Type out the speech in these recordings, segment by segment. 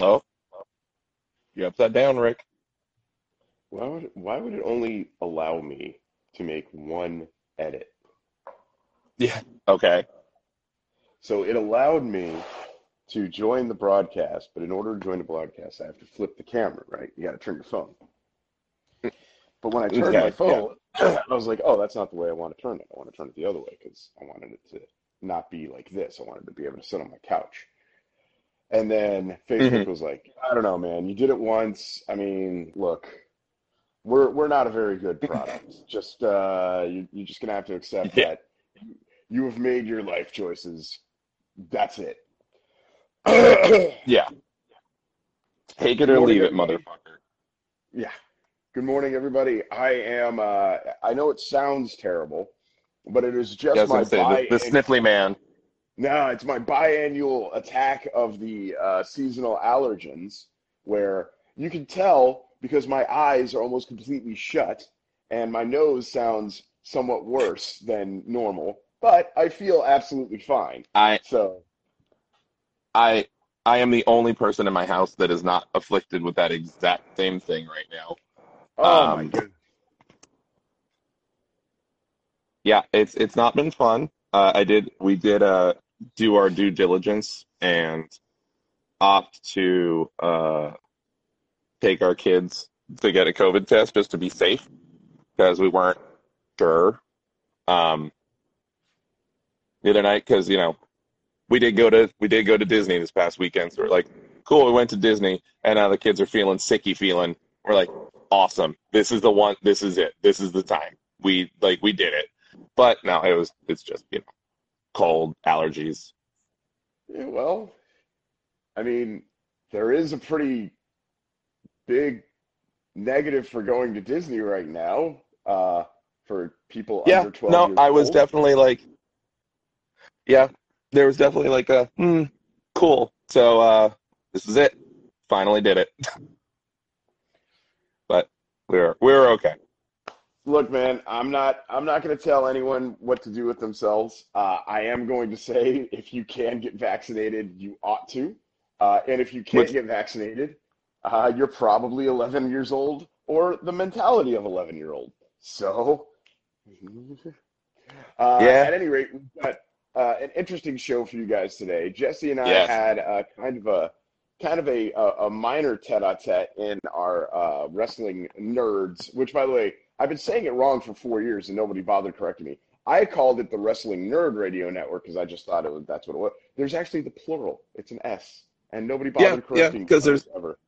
Oh, you upside down, Rick. Why would why would it only allow me to make one edit? Yeah. Okay. So it allowed me to join the broadcast, but in order to join the broadcast, I have to flip the camera, right? You got to turn your phone. But when I turned Okay, my phone, I was like, oh, that's not the way I want to turn it. I want to turn it the other way because I wanted it to not be like this. I wanted to be able to sit on my couch. And then Facebook was like, I don't know, man. You did it once. I mean, look, we're we're not a very good product. just uh, you, you're just gonna have to accept Yeah. that you have made your life choices. That's it. Yeah. Take it or leave it, everybody. motherfucker. Yeah. Good morning, everybody. I am. Uh, I know it sounds terrible, but it is just Yeah, my say the, the sniffly man. No, it's my biannual attack of the uh, seasonal allergens, where you can tell because my eyes are almost completely shut and my nose sounds somewhat worse than normal, but I feel absolutely fine. I So, I I am the only person in my house that is not afflicted with that exact same thing right now. oh my Um, goodness. Yeah, it's it's not been fun. Uh, I did we did uh do our due diligence and opt to uh take our kids to get a COVID test just to be safe because we weren't sure. Um, the other night, because you know, we did go to we did go to Disney this past weekend, so we're like, cool, we went to Disney, and now the kids are feeling sicky feeling. We're like, awesome, this is the one, this is it, this is the time. We like we did it, but no, it was it's just you know, cold allergies. Yeah, well, I mean, there is a pretty big negative for going to Disney right now, uh, for people Yeah, under 12 no, I was old. definitely like, yeah, there was definitely like a hmm, cool. So uh, this is it. Finally did it. but we're we're okay. Look, man, I'm not I'm not going to tell anyone what to do with themselves. Uh, I am going to say if you can get vaccinated, you ought to. Uh, and if you can't Which- get vaccinated, uh, you're probably 11 years old or the mentality of 11 year old. So, uh, Yeah. at any rate, we've got uh, an interesting show for you guys today. Jesse and I Yes. had uh, kind of a kind of a a, a minor tete-a-tete in our uh, wrestling nerds. Which, by the way, I've been saying it wrong for four years and nobody bothered correcting me. I called it the Wrestling Nerd Radio Network because I just thought it was that's what it was. There's actually the plural. It's an S, and nobody Yeah, bothered yeah, correcting me 'cause there's- ever.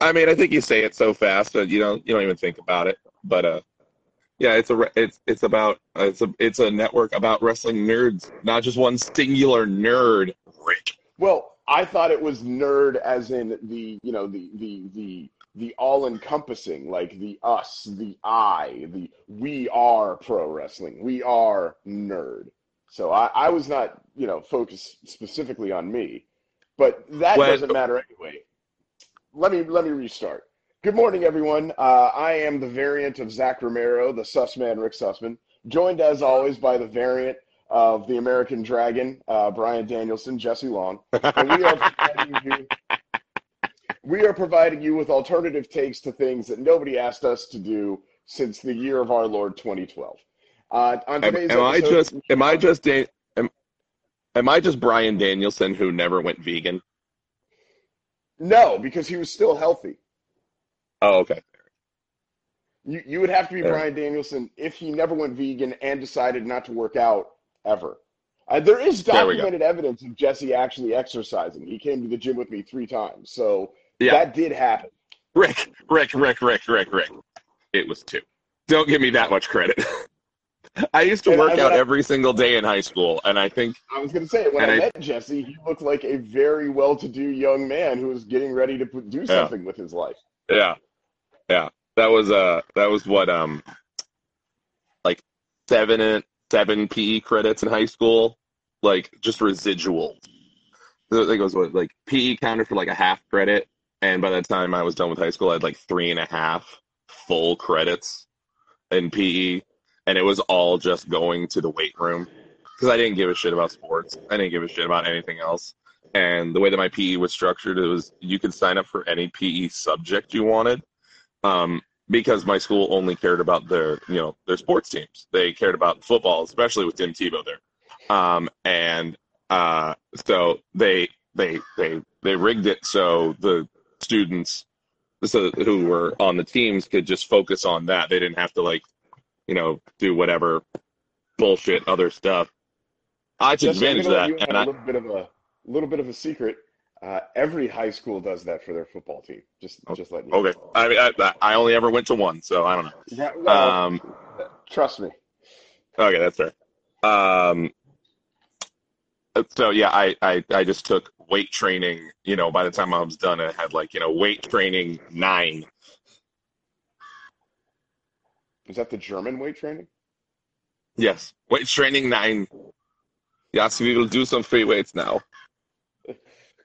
I mean, I think you say it so fast that you don't you don't even think about it. But uh, yeah, it's a it's it's about uh, it's a it's a network about wrestling nerds, not just one singular nerd. Rick. Well, I thought it was nerd as in the you know the the the the all encompassing, like the us, the I, the we are pro wrestling, we are nerd. So I, I was not you know focused specifically on me, but that Well- doesn't matter anyway. Let me let me restart. Good morning, everyone. Uh, I am the variant of Zach Romero, the Sussman Rick Sussman, joined as always by the variant of the American Dragon, uh, Bryan Danielson, Jesse Long, and we are. We are providing you with alternative takes to things that nobody asked us to do since the year of our Lord 2012. Uh, on Am, today's am I episode, just am I just Dan, am, am I just Bryan Danielson who never went vegan? no, because he was still healthy. Oh, okay. You you would have to be. Bryan Danielson if he never went vegan and decided not to work out ever. Uh, there is There documented evidence of Jesse actually exercising. He came to the gym with me three times, so Yeah. that did happen. Rick, Rick, Rick, Rick, Rick, Rick. It was two. Don't give me that much credit. I used to And- work and out I- every single day in high school, and I think I was going to say when I, I- met Jesse, he looked like a very well-to-do young man who was getting ready to put, do something with his life. Yeah. Yeah. That was uh that was what um like seven and seven PE credits in high school. Like just residual. I think it was what like PE counted for like a half credit and by the time I was done with high school I had like three and a half full credits in PE and it was all just going to the weight room. Because I didn't give a shit about sports. I didn't give a shit about anything else. and the way that my PE was structured, it was you could sign up for any PE subject you wanted. Um, because my school only cared about their, you know, their sports teams. They cared about football, especially with Tim Tebow there. Um, and uh, so they they they they rigged it so the students so who were on the teams could just focus on that. They didn't have to like, you know, do whatever bullshit other stuff. I took advantage of that, and I a little bit of a little bit of a secret. Uh, every high school does that for their football team. Just just letting you okay. I mean, I, I only ever went to one, so I don't know. Yeah, well, Um, trust me. okay, that's fair. Um, so yeah, I, I I just took weight training. You know, by the time I was done, I had like you know weight training nine. Is that the German weight training? Yes, weight training nine. Yes, we will do some free weights now.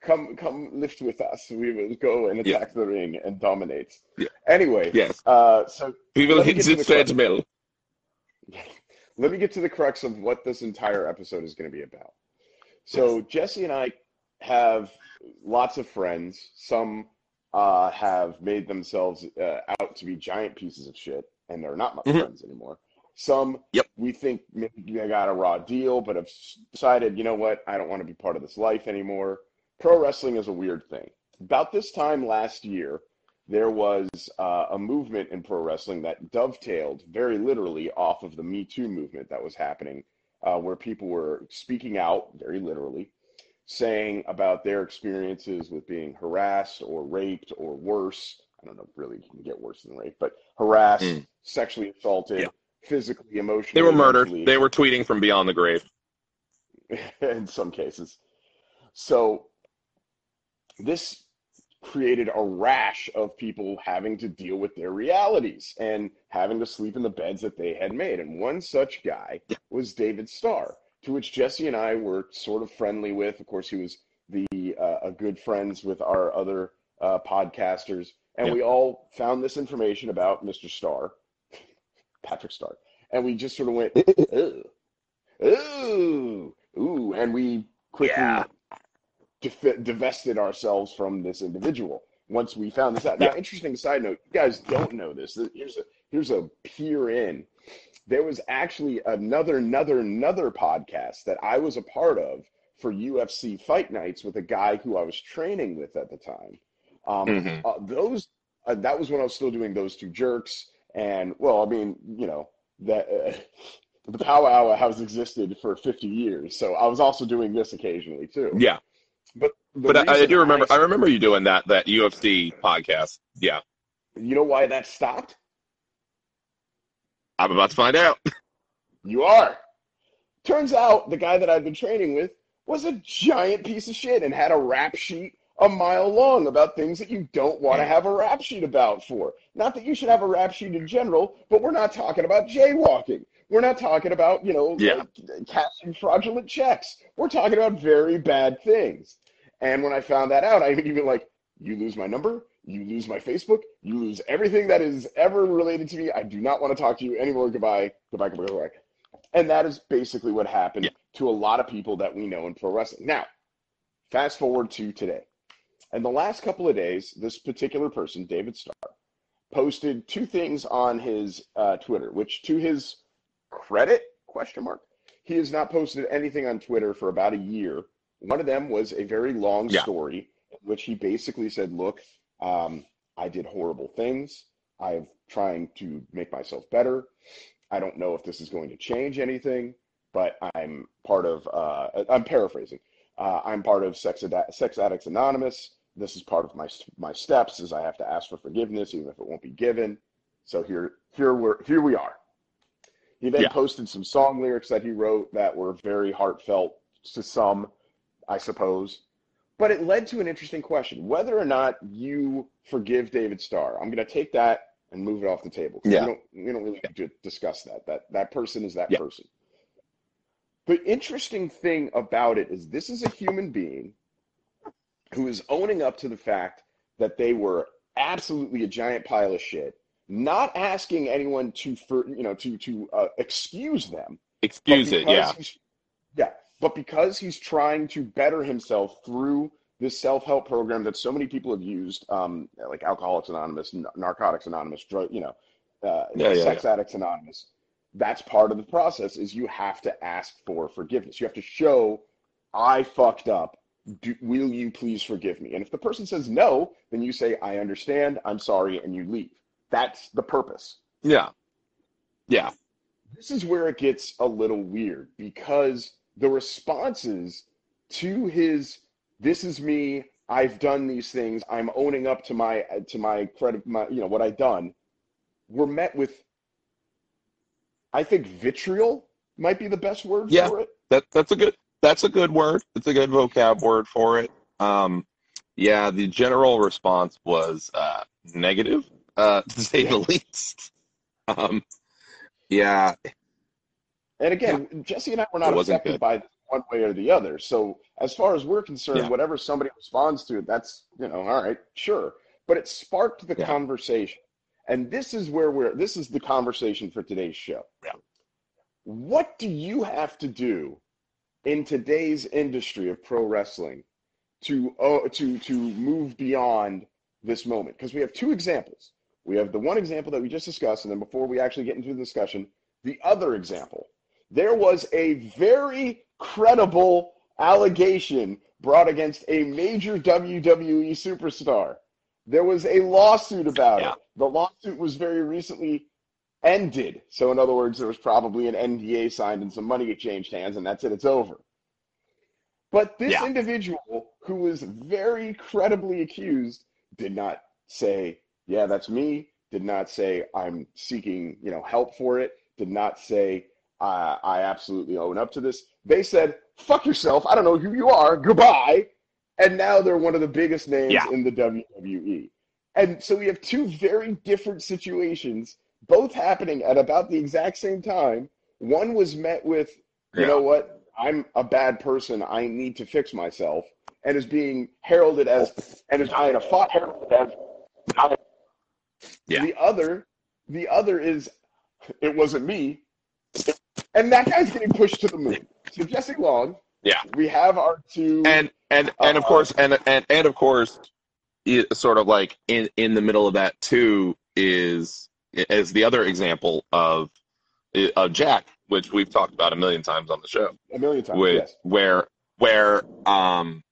Come come lift with us. We will go and Yeah. attack the ring and dominate. Yeah. Anyway, Yes, uh, so we will hit the treadmill. let me get to the crux of what this entire episode is going to be about. So Jesse and I have lots of friends. Some uh, have made themselves uh, out to be giant pieces of shit, and they're not my Mhm. friends anymore. Some Yep. we think maybe they got a raw deal, but have decided, you know what, I don't want to be part of this life anymore. Pro wrestling is a weird thing. About this time last year, there was uh, a movement in pro wrestling that dovetailed very literally off of the Me Too movement that was happening, uh, where people were speaking out very literally, saying about their experiences with being harassed or raped or worse. I don't know, really, you can get worse than rape, but harassed, Mm. sexually assaulted, Yeah. physically, emotionally. They were murdered. mentally They were tweeting from beyond the grave. in some cases. So this created a rash of people having to deal with their realities and having to sleep in the beds that they had made. And one such guy was David Starr, to which Jesse and I were sort of friendly with. Of course, he was the uh, a good friends with our other uh, podcasters, and Yeah. we all found this information about Mr. Starr, Patrick Starr, and we just sort of went, "Ugh. ooh, ooh, and we quickly Yeah. dif- divested ourselves from this individual once we found this out. Now, interesting side note: you guys don't know this. Here's a here's a peer in. There was actually another another another podcast that I was a part of for UFC Fight Nights with a guy who I was training with at the time. Um, Mhm. uh, those uh, that was when I was still doing those two jerks, and well, I mean, you know that. Uh, the Power Hour has existed for 50 years, so I was also doing this occasionally too. Yeah, But but I, I do remember. I I- remember you doing that that UFC podcast. Yeah, you know why that stopped? I'm about to find out. You are. Turns out the guy that I'd been training with was a giant piece of shit and had a rap sheet a mile long about things that you don't want to have a rap sheet about for. Not that you should have a rap sheet in general, but we're not talking about jaywalking. We're not talking about, you know, Yeah. like, cashing fraudulent checks. We're talking about very bad things. And when I found that out, I even like, you lose my number, you lose my Facebook, you lose everything that is ever related to me. I do not want to talk to you anymore. Goodbye. Goodbye, goodbye, goodbye. And that is basically what happened Yeah. to a lot of people that we know in pro wrestling. Now, fast forward to today. And the last couple of days, this particular person, David Starr, posted two things on his uh, Twitter, which to his credit, question mark, he has not posted anything on Twitter for about a year. One of them was a very long Yeah. story in which he basically said, look, um, I did horrible things. I'm trying to make myself better. I don't know if this is going to change anything, but I'm part of, uh, I'm paraphrasing. Uh, I'm part of Sex, Ad- Sex Addicts Anonymous. This is part of my my steps, is I have to ask for forgiveness, even if it won't be given. So here, here we're here we are. He then Yeah. posted some song lyrics that he wrote that were very heartfelt to some, I suppose. But it led to an interesting question: whether or not you forgive David Starr. I'm going to take that and move it off the table. Yeah. We don't, we don't really discuss that. That that person is that Yeah. person. The interesting thing about it is this is a human being who is owning up to the fact that they were absolutely a giant pile of shit, not asking anyone to for you know to to uh, excuse them. Excuse it. Yeah. Yeah, But because he's trying to better himself through this self-help program that so many people have used, um, like Alcoholics Anonymous, N- Narcotics Anonymous, drug, you know, uh, Yeah, yeah, Sex Addicts Anonymous. That's part of the process. Is you have to ask for forgiveness. You have to show, I fucked up. Do, will you please forgive me? And if the person says no, then you say, I understand. I'm sorry, and you leave. That's the purpose. Yeah. Yeah. This is where it gets a little weird because the responses to his this is me i've done these things i'm owning up to my to my credit my you know what i've done were met with i think vitriol might be the best word Yeah. for it That that's a good that's a good word. It's a good vocab word for it. Um, yeah, the general response was uh, negative, uh, to say the least. Um, yeah, and again jesse and i were not affected good. by one way or the other so as far as we're concerned Yeah. whatever somebody responds to that's you know all right sure but it sparked the Yeah. conversation and this is where we're this is the conversation for today's show Yeah. what do you have to do in today's industry of pro wrestling to uh, to to move beyond this moment because we have two examples we have the one example that we just discussed and then before we actually get into the discussion the other example there was a very credible allegation brought against a major WWE superstar. There was a lawsuit about Yeah. it. The lawsuit was very recently ended. So, in other words, there was probably an NDA signed and some money exchanged hands, and that's it, it's over. But this Yeah. individual who was very credibly accused did not say, Yeah, that's me, did not say, I'm seeking you know, help for it, did not say, I, I absolutely own up to this. They said, fuck yourself. I don't know who you are. Goodbye. And now they're one of the biggest names Yeah. in the WWE. And so we have two very different situations, both happening at about the exact same time. One was met with, you Yeah. know what? I'm a bad person. I need to fix myself. And is being heralded as, and is trying to fought heralded as, Yeah. the other, the other is, it wasn't me. And that guy's getting pushed to the moon. So Jesse Long, Yeah. we have our two. and and and of Uh, course and and and of course sort of like in in the middle of that too is is the other example of of Jack which we've talked about a million times on the show a million times, with yes. where where um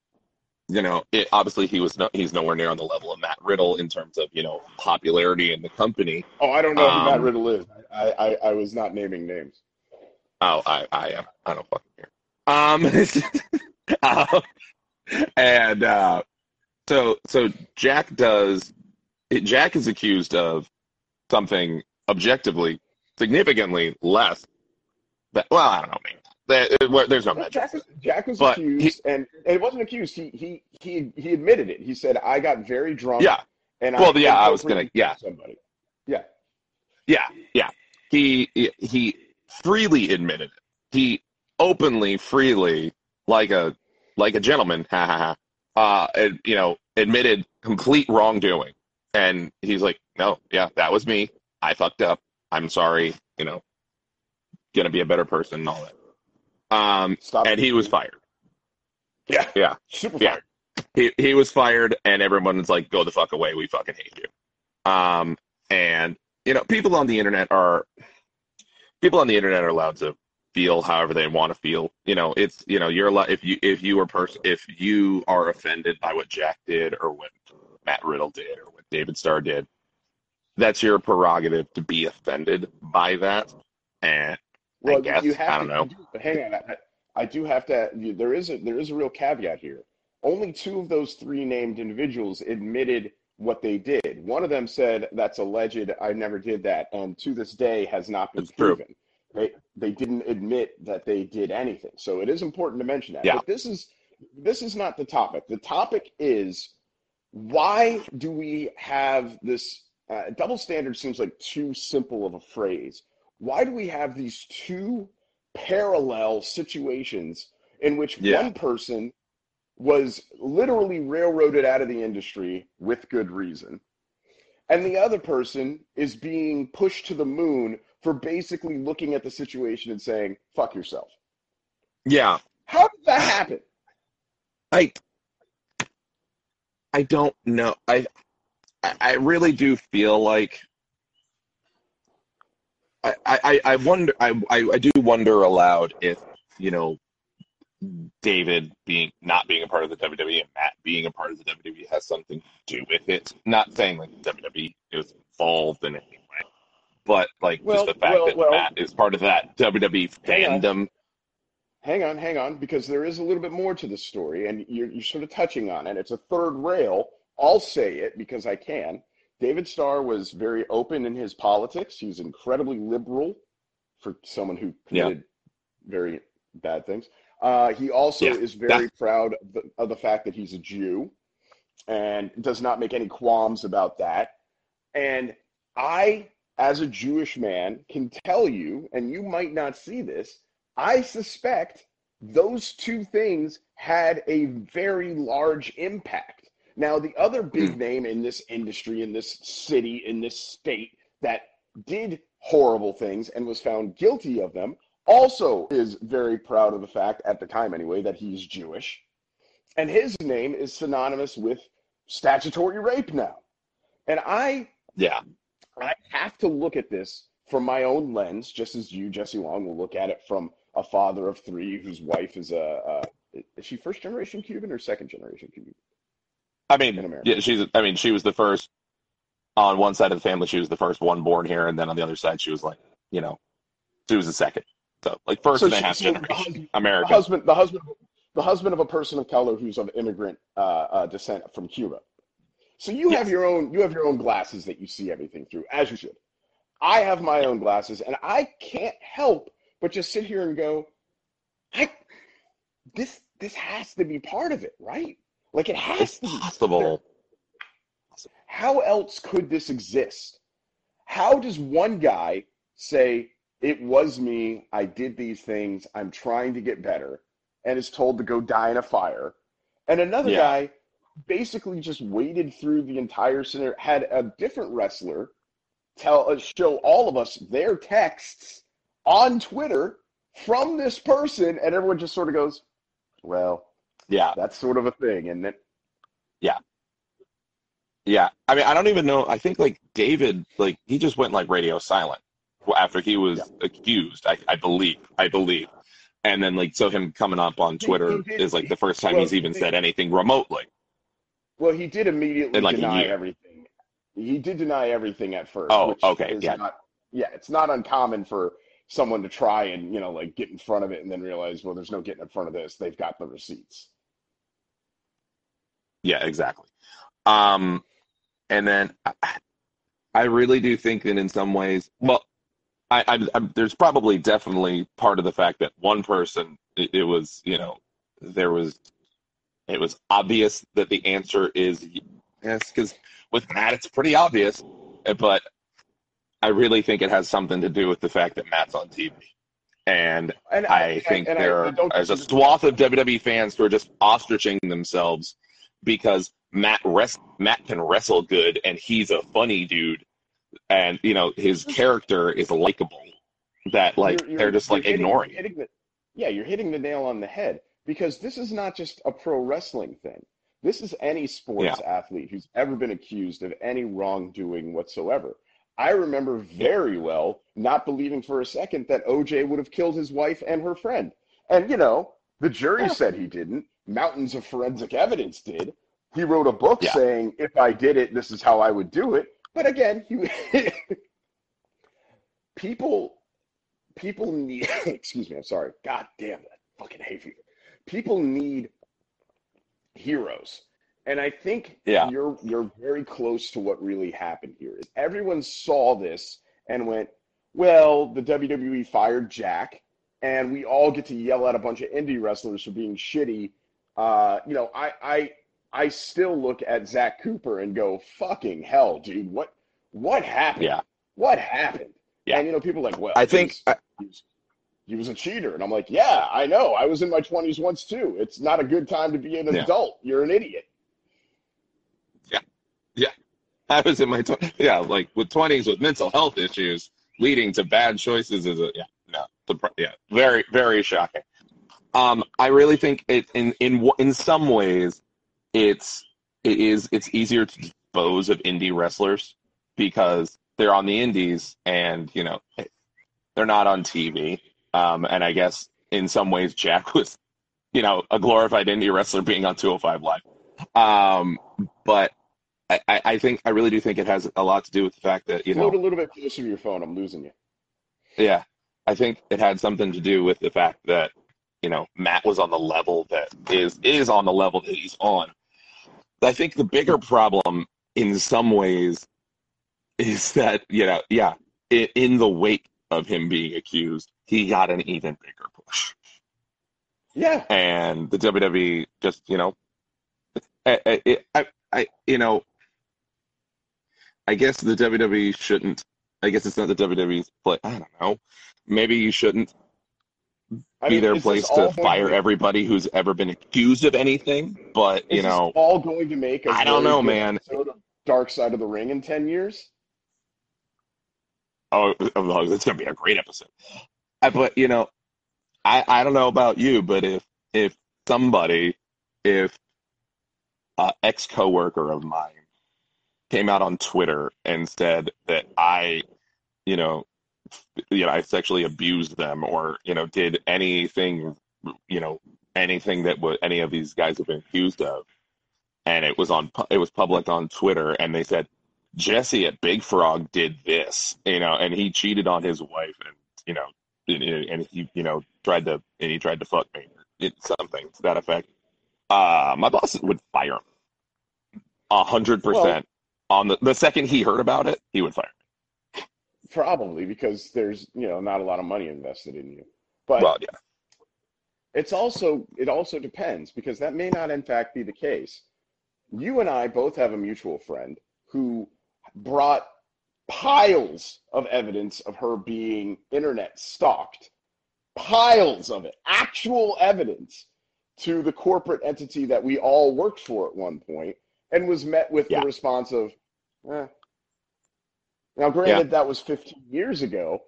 you know it, obviously he was no, he's nowhere near on the level of Matt Riddle in terms of you know popularity in the company Oh, I don't know who Matt um, Riddle is. I, I, I was not naming names. Oh, I, I am. I don't fucking care. Um, um, and uh, so, so Jack does. Jack is accused of something objectively significantly less. That well, I don't know. Maybe there, well, there's no Well. Jack was, Jack was But accused, and, and it wasn't accused. He, he he he admitted it. He said, "I got very drunk." Yeah, and Well, I yeah, I was gonna- yeah. somebody. Yeah, yeah, yeah. He he freely admitted it. He openly, freely, like a like a gentleman, ha ha ha. Uh, and, you know, admitted complete wrongdoing, and he's like, "No, yeah, that was me. I fucked up. I'm sorry. You know, gonna be a better person and all that." Um, stop. and he was fired. Yeah, Yeah. super Yeah. fired. He he was fired, and everyone's like, "Go the fuck away. We fucking hate you." Um, and you know, people on the internet are people on the internet are allowed to feel however they want to feel. You know, it's you know, you're allowed if you if you are person if you are offended by what Jack did or what Matt Riddle did or what David Starr did, that's your prerogative to be offended by that. And Well, I guess you have I don't to, know. do- hang on. I, I do have to. There is a there is a real caveat here. Only two of those three named individuals admitted what they did. One of them said, "That's alleged. I never did that," and to this day has not been It's true. proven. They they didn't admit that they did anything. So it is important to mention that. Yeah. But this is this is not the topic. The topic is why do we have this uh, double standard? Seems like too simple of a phrase. Why do we have these two parallel situations in which Yeah. one person was literally railroaded out of the industry with good reason, and the other person is being pushed to the moon for basically looking at the situation and saying, fuck yourself. Yeah, How did that happen? I I don't know. I I really do feel like I I, I wonder I I do wonder aloud if you know David being not being a part of the WWE and Matt being a part of the WWE has something to do with it. Not saying like WWE is involved in any way, but like Well, just the fact well, that well. Matt is part of that WWE Hang on. fandom. Hang on, hang on, because there is a little bit more to the story, and you're, you're sort of touching on it. It's a third rail. I'll say it because I can. David Starr was very open in his politics. He's incredibly liberal for someone who Yeah. committed very bad things. Uh, he also Yeah, is very proud of the, of the fact that he's a Jew and does not make any qualms about that. And I, as a Jewish man, can tell you, and you might not see this, I suspect those two things had a very large impact. Now, the other big name in this industry, in this city, in this state that did horrible things and was found guilty of them also is very proud of the fact, at the time anyway, that he's Jewish. And his name is synonymous with statutory rape now. And I Yeah, I have to look at this from my own lens, just as you, Jesse Long, will look at it from a father of three whose wife is a, a is she first generation Cuban or second generation Cuban? I mean, In America. yeah, she's. I mean, she was the first on one side of the family. She was the first one born here, and then on the other side, she was like, you know, she was the second. So like first So and a half so generation husband- The husband, the husband, the husband of a person of color who's of immigrant uh, uh, descent from Cuba. So you have your own, you have your own glasses that you see everything through, as you should. I have my own glasses, and I can't help but just sit here and go, I, this, this has to be part of it, right? Like it has It's to be. possible. How else could this exist? How does one guy say, It was me, I did these things, I'm trying to get better, and is told to go die in a fire? And another Yeah. guy basically just waded through the entire center, had a different wrestler tell uh, show all of us their texts on Twitter from this person, and everyone just sort of goes, Well, Yeah, that's sort of a thing, and then yeah. yeah. I mean, I don't even know. I think like David, like he just went like radio silent after he was accused. I, I believe. I believe. And then like so him coming up on Twitter did- is like the first time well, he's even said anything remotely. Well, he did immediately like, deny everything. He did deny everything at first. Oh, okay, yeah. Not, yeah, it's not uncommon for someone to try and you know like get in front of it and then realize, well, there's no getting in front of this. They've got the receipts. Yeah, exactly. Um, and then I, I really do think that in some ways, well, I, I, I there's probably definitely part of the fact that one person, it, it was, you know, there was, it was obvious that the answer is yes, because with Matt, it's pretty obvious, but I really think it has something to do with the fact that Matt's on TV. And And I think and there I don't a swath of WWE fans who are just ostriching themselves because Matt res- Matt can wrestle good and he's a funny dude, and you know his character is likable. That like You're- you're- they're just like ignoring. hitting the, yeah, you're hitting the nail on the head because this is not just a pro wrestling thing. This is any sports athlete who's ever been accused of any wrongdoing whatsoever. I remember very well not believing for a second that OJ would have killed his wife and her friend. And you know, the jury Yeah. said he didn't. Mountains of forensic evidence did. He wrote a book Yeah. saying, if I did it, this is how I would do it. But again, people people need excuse me i'm sorry. God damn that fucking hay fever people need heroes. And i think Yeah. you're you're very close to what really happened here. Is everyone saw this and went well the wwe fired jack and we all get to yell at a bunch of indie wrestlers for being shitty. Uh you know i i i still look at zach cooper and go fucking hell dude what what happened Yeah, what happened Yeah. and you know people are like well I think I, he was, a cheater. And I'm like, yeah, I know. I was in my 20s once too. It's not a good time to be an Yeah. adult. You're an idiot. Yeah. Yeah. I was in my tw- yeah like with twenties with mental health issues leading to bad choices is a yeah no the, yeah very very shocking. Um, I really think it in in in some ways, it's it is it's easier to dispose of indie wrestlers because they're on the indies and you know they're not on TV. Um, and I guess in some ways Jack was, you know, a glorified indie wrestler being on 205 Live. Um, but I, I think I really do think it has a lot to do with the fact that you Float a little bit closer to your phone. I'm losing you. yeah, I think it had something to do with the fact that you know Matt was on the level that is is on the level that he's on. I think the bigger problem in some ways is that you know yeah in, in the wake of him being accused, he got an even bigger push. Yeah. and the WWE just you know, I, I, I, I you know, I guess the WWE shouldn't. I guess it's not the WWE's play. I don't know. Maybe you shouldn't I be mean, their place to fire to- everybody who's ever been accused of anything. But Is you know, all going to make a I don't know, man. Dark Side of the Ring in 10 years? oh, oh, it's gonna be a great episode. But you know, I I don't know about you, but if if somebody, if uh, ex coworker of mine came out on Twitter and said that I, you know, you know, I sexually abused them or you know did anything, you know, anything that would any of these guys have been accused of, and it was on it was public on Twitter, and they said Jesse at Big Frog did this, you know, and he cheated on his wife, and you know, and, and he you know tried to and he tried to fuck me, it, something to that effect. Uh, my boss would fire him, a hundred percent. On the the second he heard about it, he would fire. Probably because there's, you know, not a lot of money invested in you. But Well, yeah, it's also it also depends because that may not in fact be the case. You and I both have a mutual friend who brought piles of evidence of her being internet stalked. Piles of it. Actual evidence to the corporate entity that we all worked for at one point and was met with Yeah. the response of eh. Now granted that was 15 years ago,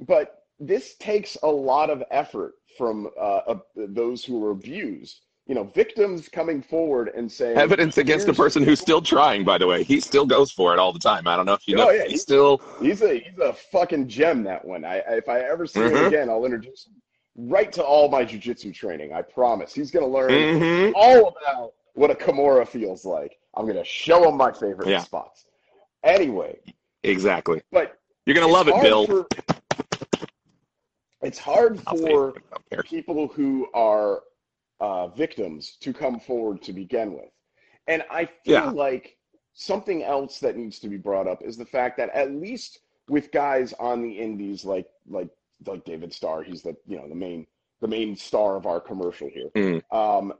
but this takes a lot of effort from uh, uh, those who were abused. You know, victims coming forward and saying evidence against a person who's still trying. By the way, he still goes for it all the time. I don't know if you know. Oh, yeah, he's he's- still He's a he's a fucking gem. That one. I, I if I ever see him Mhm. again, I'll introduce him right to all my jujitsu training. I promise. He's gonna learn Mhm. all about what a Kimura feels like. I'm gonna show him my favorite Yeah. spots. Anyway, exactly. but You're gonna love it, Bill. for- it's hard for it. I don't care. people who are uh, victims to come forward to begin with. And I feel Yeah. like something else that needs to be brought up is the fact that at least with guys on the indies like like like David Starr, he's the you know the main the main star of our commercial here. Mm. Um,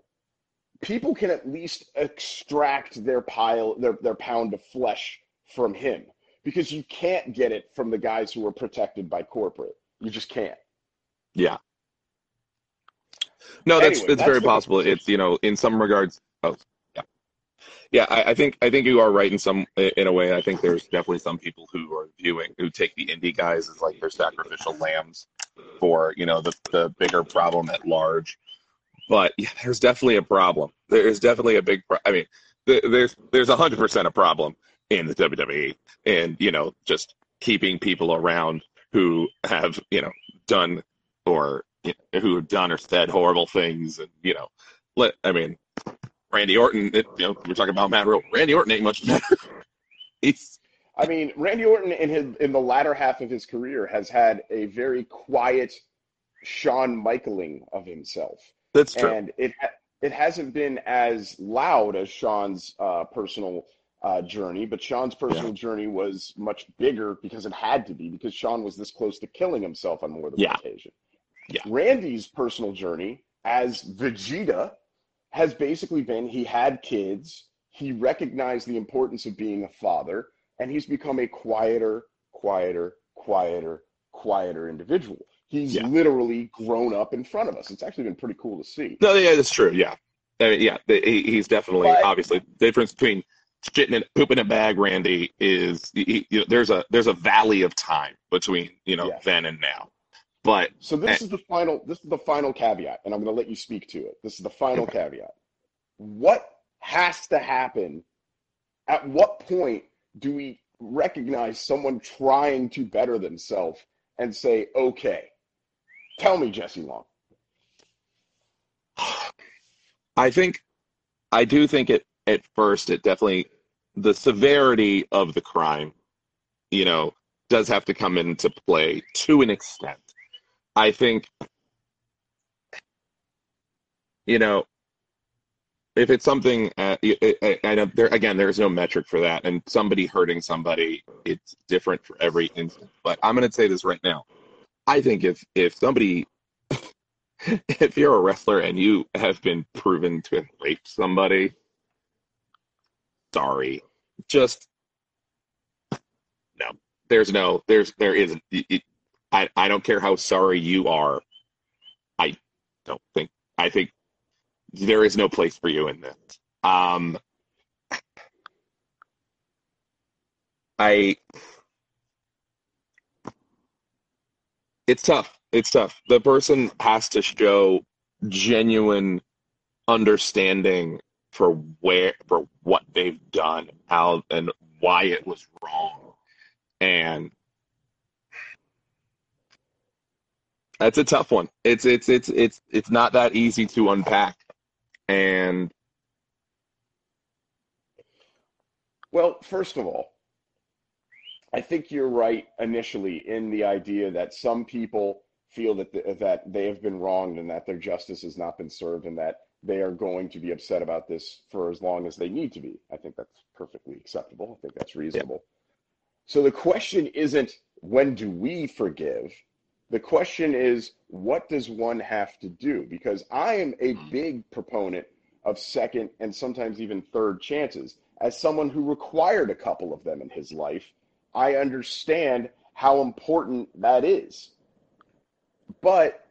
people can at least extract their pile their their pound of flesh from him because you can't get it from the guys who are protected by corporate. You just can't. Yeah. No, that's Anyway, it's that's very possible. conversation. It's you know in some regards. Oh, yeah, yeah. I, I think I think you are right in some in a way. I think there's definitely some people who are viewing who take the indie guys as like their sacrificial lambs for you know the the bigger problem at large. But yeah, there's definitely a problem. There is definitely a big. Pro- I mean, th- there's there's a hundred percent a problem in the WWE, and you know just keeping people around who have you know done or you know, who have done or said horrible things, and you know, let I mean, Randy Orton. It, you know, we're talking about Matt Riddle. Randy Orton ain't much better. He's I mean, Randy Orton in his in the latter half of his career has had a very quiet Shawn Michaeling of himself, that's true. and it it hasn't been as loud as Shawn's uh, personal uh, journey. But Shawn's personal journey was much bigger because it had to be because Shawn was this close to killing himself on more than Yeah. one occasion. Yeah. Randy's personal journey as Vegeta has basically been he had kids, he recognized the importance of being a father, and he's become a quieter, quieter, quieter, quieter individual. He's Yeah. literally grown up in front of us. It's actually been pretty cool to see. No, yeah, that's true. Yeah, I mean, yeah, he, he's definitely But- obviously the difference between shitting and pooping in a bag, Randy, is you know, there's a there's a valley of time between you know Yeah. then and now. But So this is the final this is the final caveat, and I'm going to let you speak to it. This is the final caveat. What has to happen? At what point do we recognize someone trying to better themselves and say, "Okay, tell me, Jesse Long." I think I do think it at first it definitely the severity of the crime, you know, does have to come into play to an extent. I think you know if it's something uh, I, I, I know there again there's no metric for that and somebody hurting somebody it's different for every instance but i'm going to say this right now i think if if somebody if you're a wrestler and you have been proven to have raped somebody sorry. Just no there's no there's there isn't. It, it- i i don't care how sorry you are. I don't think i think there is no place for you in this. Um i it's tough it's tough. The person has to show genuine understanding for where for what they've done how and why it was wrong. And that's a tough one. It's it's it's it's it's not that easy to unpack. And Well, first of all, I think you're right initially in the idea that some people feel that the, that they have been wronged and that their justice has not been served and that they are going to be upset about this for as long as they need to be. I think that's perfectly acceptable. I think that's reasonable. So the question isn't when do we forgive? The question is what does one have to do? Because I am a mm-hmm. big proponent of second and sometimes even third chances. As someone who required a couple of them in his life, I understand how important that is. But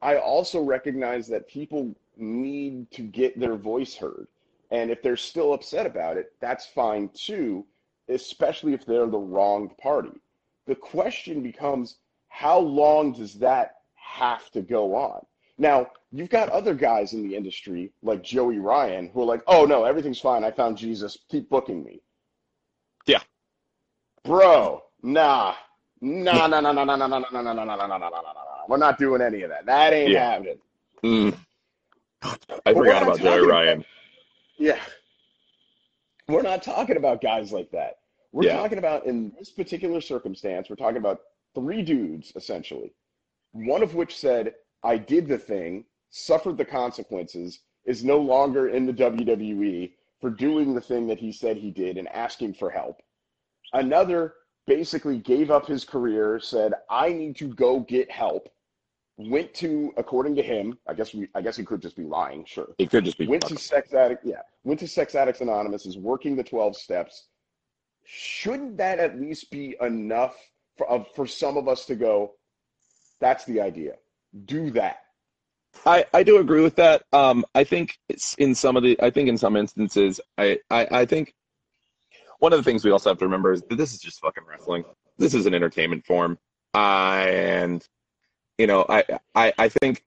I also recognize that people need to get their voice heard. And if they're still upset about it, that's fine too, especially if they're the wronged party. The question becomes how long does that have to go on? Now, you've got other guys in the industry like Joey Ryan who are like, oh no, everything's fine. I found Jesus. Keep booking me. Yeah. Bro, nah. Nah, nah, nah, nah, nah, nah, nah, nah, nah, nah, nah, nah, nah, nah, nah, nah, nah. We're not doing any of that. That ain't happening. I forgot about joey ryan Yeah. We're not talking about guys like that. We're Yeah. talking about, in this particular circumstance, we're talking about three dudes, essentially. One of which said, I did the thing, suffered the consequences, is no longer in the WWE for doing the thing that he said he did and asking for help. Another basically gave up his career, said, I need to go get help. Went to, according to him, I guess we, I guess he could just be lying, sure he could just be went to sex addict yeah went to sex addicts anonymous is working the 12 steps shouldn't that at least be enough for, of for some of us to go that's the idea do that I, I do agree with that. Um, I think it's in some of the I think in some instances I, I, I think one of the things we also have to remember is that this is just fucking wrestling. This is an entertainment form. Uh, and you know, I, I I think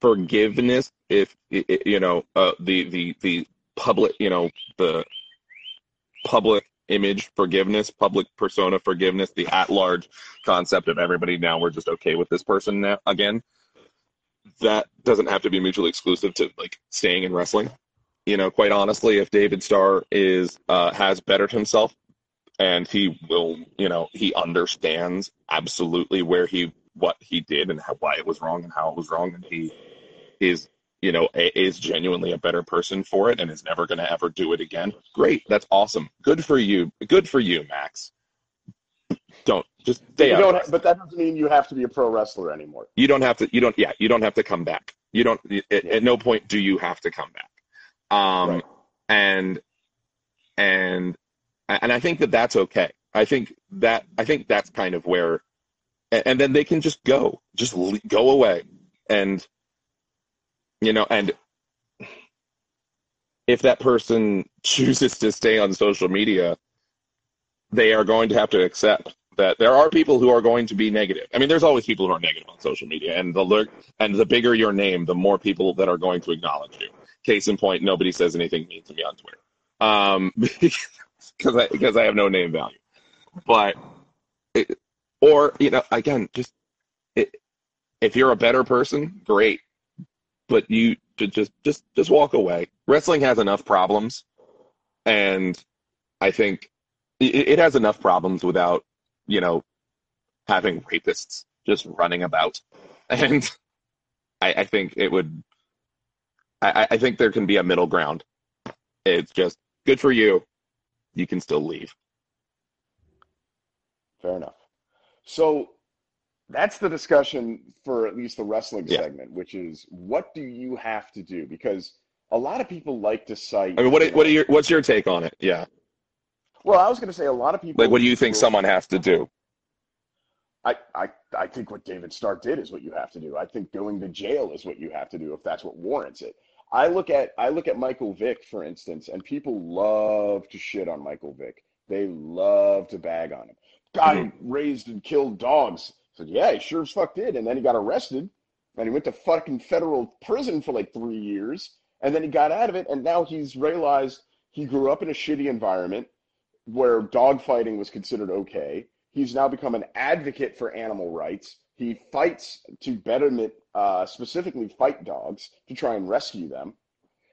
forgiveness if you know uh, the the the public you know the public image forgiveness public persona forgiveness the at large concept of everybody now we're just okay with this person now again that doesn't have to be mutually exclusive to like staying in wrestling. You know quite honestly if david starr is uh has bettered himself and he will you know he understands absolutely where he what he did and how, why it was wrong and how it was wrong. And he is you know a, is genuinely a better person for it and is never going to ever do it again. Great. That's awesome. Good for you. Good for you max. Don't just stay out don't but that doesn't mean you have to be a pro wrestler anymore. You don't have to you don't yeah you don't have to come back. You don't at, at no point do you have to come back. Um Right. and and and i think that that's okay i think that i think that's kind of where and, then they can just go just go away and you know and if that person chooses to stay on social media they are going to have to accept that there are people who are going to be negative. I mean, there's always people who are negative on social media, and the lurk, and the bigger your name, the more people that are going to acknowledge you. Case in point, nobody says anything mean to me on Twitter, um, because I because I have no name value. But it, or you know, again, just it, if you're a better person, great. But you just just just walk away. Wrestling has enough problems, and I think it, it has enough problems without you know having rapists just running about. And I, I think it would. I, I think there can be a middle ground. It's just good for you. You can still leave. Fair enough. So that's the discussion for at least the wrestling Yeah. segment, which is what do you have to do? Because a lot of people like to cite. I mean, what what are your what's your take on it? Yeah, Well, I was going to say a lot of people. like what do you think someone has to do? I, I, I think what David Starr did is what you have to do. I think going to jail is what you have to do if that's what warrants it. I look at I look at Michael Vick, for instance, and people love to shit on Michael Vick. They love to bag on him. Guy mm-hmm. raised and killed dogs. said, yeah, he sure as fuck did. And then he got arrested and he went to fucking federal prison for like three years. And then he got out of it. And now he's realized he grew up in a shitty environment where dogfighting was considered okay. He's now become an advocate for animal rights. He fights to betterment, uh, specifically fight dogs to try and rescue them.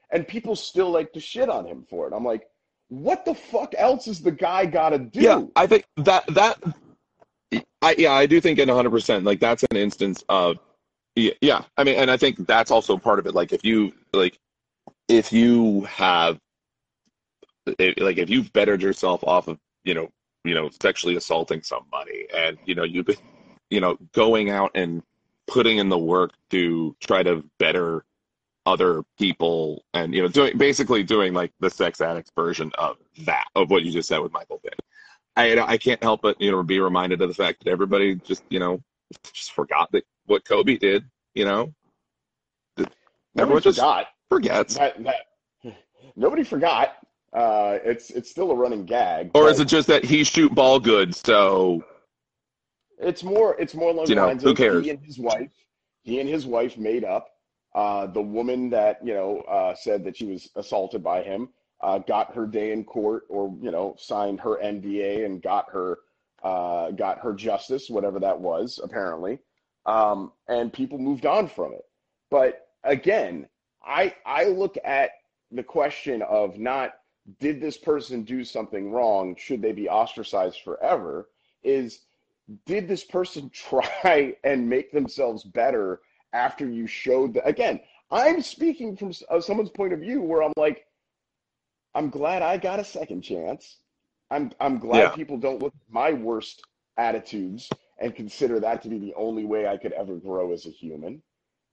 And people still like to shit on him for it. I'm like, what the fuck else is the guy got to do? Yeah, I think that that I yeah, I do think in 100% like that's an instance of yeah. I mean, and I think that's also part of it like if you like if you have like if you've bettered yourself off of, you know, you know, sexually assaulting somebody and you know, you've been you know, going out and putting in the work to try to better other people and you know doing basically doing like the sex addicts version of that of what you just said with Michael Vick. I I can't help but you know be reminded of the fact that everybody just you know just forgot that what Kobe did. You know, Nobody everyone just forgot. forgets. That, that, nobody forgot. Uh, it's it's still a running gag. Or but is it just that he shoot ball good? So It's more. It's more along You the know, lines who of cares? he and his wife. He and his wife made up. Uh, the woman that you know uh, said that she was assaulted by him uh, got her day in court, or you know, signed her NDA and got her uh, got her justice, whatever that was, apparently. Um, and people moved on from it. But again, I I look at the question of not did this person do something wrong? Should they be ostracized forever? Is did this person try and make themselves better after you showed that? Again, I'm speaking from uh, someone's point of view where I'm like, I'm glad I got a second chance. I'm I'm glad Yeah. people don't look at my worst attitudes and consider that to be the only way I could ever grow as a human.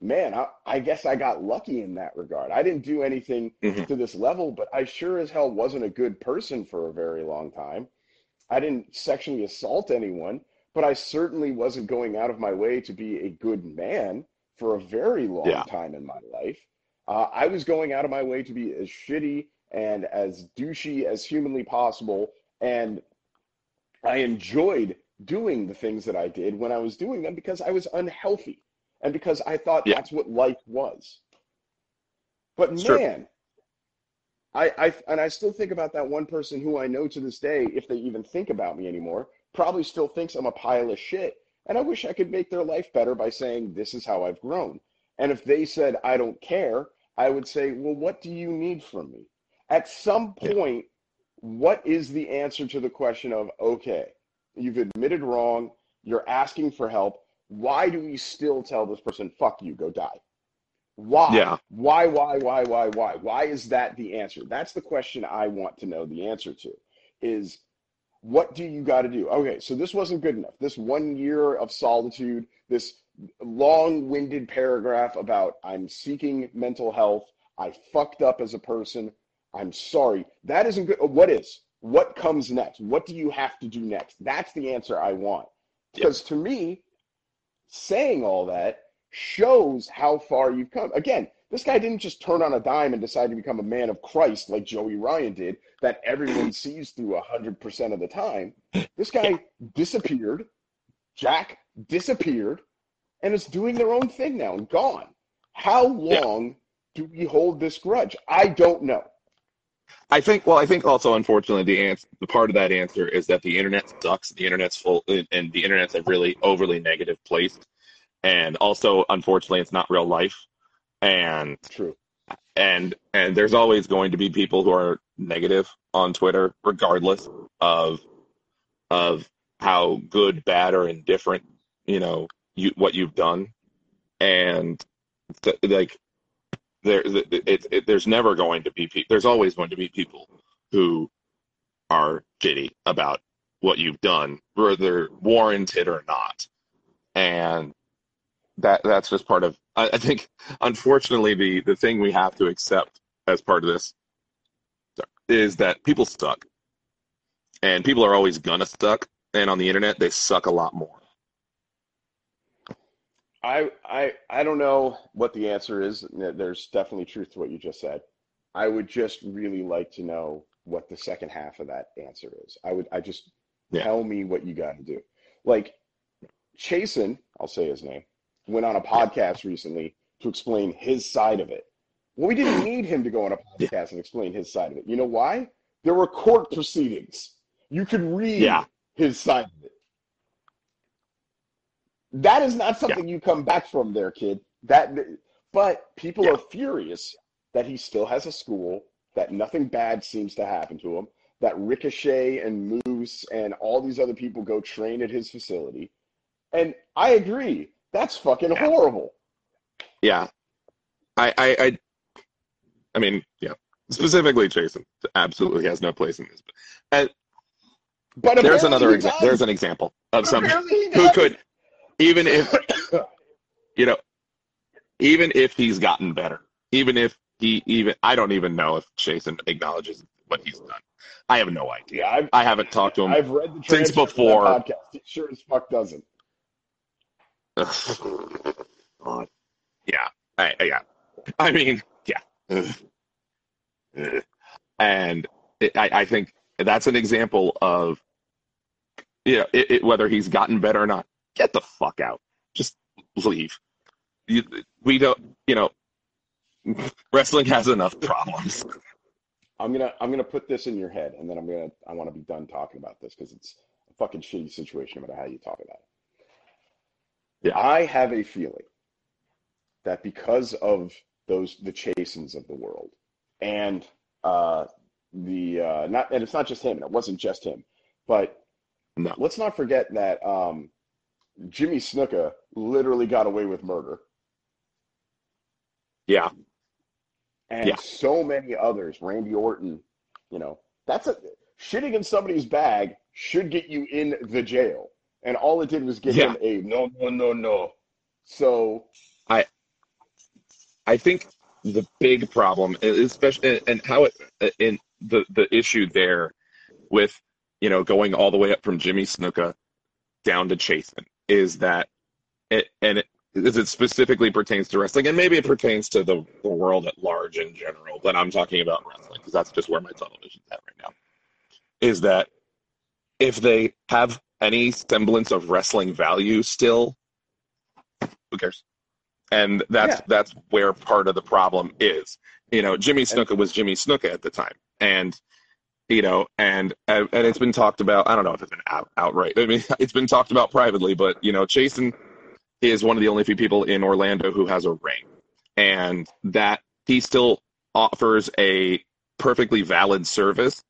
Man, I, I guess I got lucky in that regard. I didn't do anything Mhm. to this level, but I sure as hell wasn't a good person for a very long time. I didn't sexually assault anyone, but I certainly wasn't going out of my way to be a good man for a very long Yeah. time in my life. Uh, I was going out of my way to be as shitty and as douchey as humanly possible, and I enjoyed doing the things that I did when I was doing them because I was unhealthy and because I thought Yeah. that's what life was. But It's true. man, I, I and I still think about that one person who I know to this day, if they even think about me anymore, probably still thinks I'm a pile of shit. And I wish I could make their life better by saying, This is how I've grown. And if they said, I don't care, I would say, Well, what do you need from me? At some point, what is the answer to the question of, okay, you've admitted wrong, you're asking for help. Why do we still tell this person, fuck you, go die? Why? Yeah. Why, why, why, why, why? Why is that the answer? That's the question I want to know the answer to is what do you got to do? Okay, so this wasn't good enough. This one year of solitude, this long winded paragraph about I'm seeking mental health, I fucked up as a person, I'm sorry. That isn't good. What is? What comes next? What do you have to do next? That's the answer I want. Because to me, saying all that shows how far you've come. Again, This guy didn't just turn on a dime and decide to become a man of Christ like Joey Ryan did, that everyone sees through 100% of the time. This guy disappeared. Jack disappeared and is doing their own thing now and gone. How long do we hold this grudge? I don't know. I think. Well, I think also, unfortunately, the answer, the part of that answer is that the internet sucks. The internet's full, uh, and the internet's a really overly negative place. And also, unfortunately, it's not real life. And True. and and there's always going to be people who are negative on Twitter, regardless of of how good, bad, or indifferent you know you what you've done. And th- like there it, it, there's never going to be people there's always going to be people who are shitty about what you've done whether warranted or not and that that's just part of I, I think unfortunately the the thing we have to accept as part of this is that people suck and people are always gonna suck and on the internet they suck a lot more I I I don't know what the answer is. There's definitely truth to what you just said. I would just really like to know what the second half of that answer is. I would I just Yeah. tell me what you got to do. Like Chasen, I'll say his name, went on a podcast recently to explain his side of it. Well, we didn't hmm. need him to go on a podcast and explain his side of it. You know why? There were court proceedings. You could read yeah his side of it. That is not something you come back from there, kid. That, but people Yeah. are furious that he still has a school, that nothing bad seems to happen to him, that Ricochet and Moose and all these other people go train at his facility. And I agree. That's fucking Yeah. horrible. yeah I, I I I mean, yeah. Specifically, Jason absolutely has no place in this. And But there's another example. There's an example of somebody who could, even if you know, even if he's gotten better, even if he even I don't even know if Jason acknowledges what he's done. I have no idea. Yeah, I've, I haven't talked to him. I've read the since transcript of that before- podcast. He sure as fuck doesn't. God. Yeah. I, yeah. I mean, yeah. And it, I, I think that's an example of, you know, it, it, whether he's gotten better or not. Get the fuck out. Just leave. You, we don't, you know, wrestling has enough problems. I'm gonna I'm gonna put this in your head, and then I'm gonna I want to be done talking about this because it's a fucking shitty situation no matter how you talk about it. Yeah. I have a feeling that because of those the Chasens of the world and uh, the uh, not and it's not just him, and it wasn't just him, but No. let's not forget that um, Jimmy Snuka literally got away with murder. Yeah. and Yeah. so many others. Randy Orton, you know, that's a shitting in somebody's bag should get you in the jail, and all it did was get Yeah. him a no, no, no, no. So I I think the big problem, especially and how it in the the issue there with you know going all the way up from Jimmy Snuka down to Chasen is that it and it, as it specifically pertains to wrestling and maybe it pertains to the, the world at large in general, but I'm talking about wrestling because that's just where my television's at right now. Is that if they have any semblance of wrestling value still, who cares? and that's Yeah. that's where part of the problem is. You know, Jimmy Snuka was Jimmy Snuka at the time, and you know, and and it's been talked about. I don't know if it's been out, outright. I mean, it's been talked about privately, but you know, Jason is one of the only few people in Orlando who has a ring, and that he still offers a perfectly valid service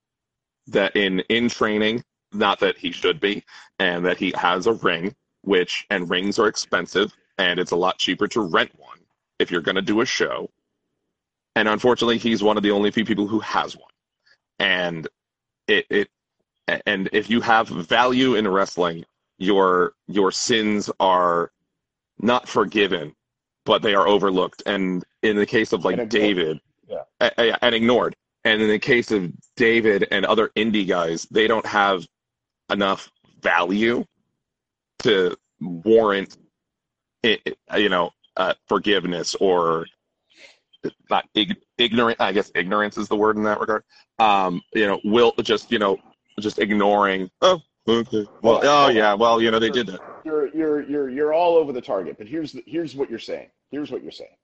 that in in training not that he should be and that he has a ring which and rings are expensive and it's a lot cheaper to rent one if you're going to do a show. And unfortunately, he's one of the only few people who has one. And it it and if you have value in wrestling, your your sins are not forgiven, but they are overlooked. And in the case of like And. David, Yeah. and ignored. And in the case of David and other indie guys, they don't have enough value to warrant it, you know, uh, forgiveness or not ig- ignorant. I guess ignorance is the word in that regard. Um, you know, will just you know just ignoring. Oh, okay. Well, oh yeah. Well, you know they did that. You're you're you're you're all over the target. But here's the, here's what you're saying. Here's what you're saying.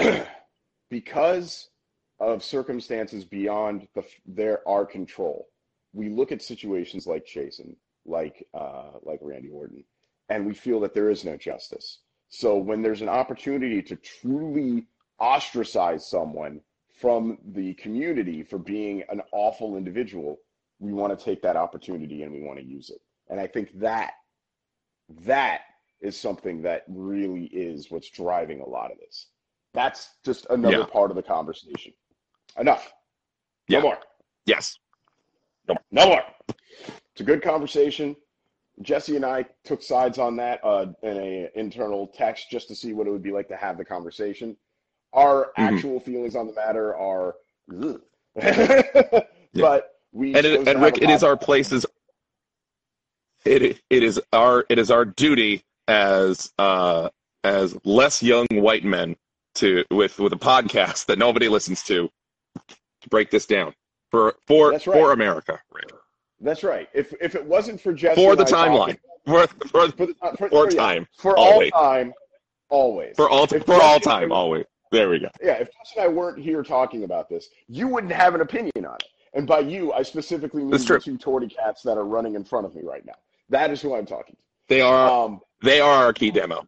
because of circumstances beyond the, their our control, we look at situations like Chasen, like uh, like Randy Orton, and we feel that there is no justice. So when there's an opportunity to truly ostracize someone from the community for being an awful individual, we want to take that opportunity and we want to use it. And I think that that is something that really is what's driving a lot of this. That's just another Yeah. part of the conversation. Enough. No Yeah. more. Yes. No more. It's a good conversation. Jesse and I took sides on that uh, in a internal text just to see what it would be like to have the conversation. Our Mhm. actual feelings on the matter are, ugh. but we And it, and Rick, it is our places. It it is our it is our duty as uh as less young white men to with with a podcast that nobody listens to to break this down for for right. for America, Rick. That's right. If if it wasn't for Jesse for the timeline for for for uh, for, for for- yeah, time for always. all time, always for all If for all Jesse- time always. There we go. Yeah, if Jess and I weren't here talking about this, you wouldn't have an opinion on it. And by you, I specifically mean the two torty cats that are running in front of me right now. That is who I'm talking They are Um, they are our key demo.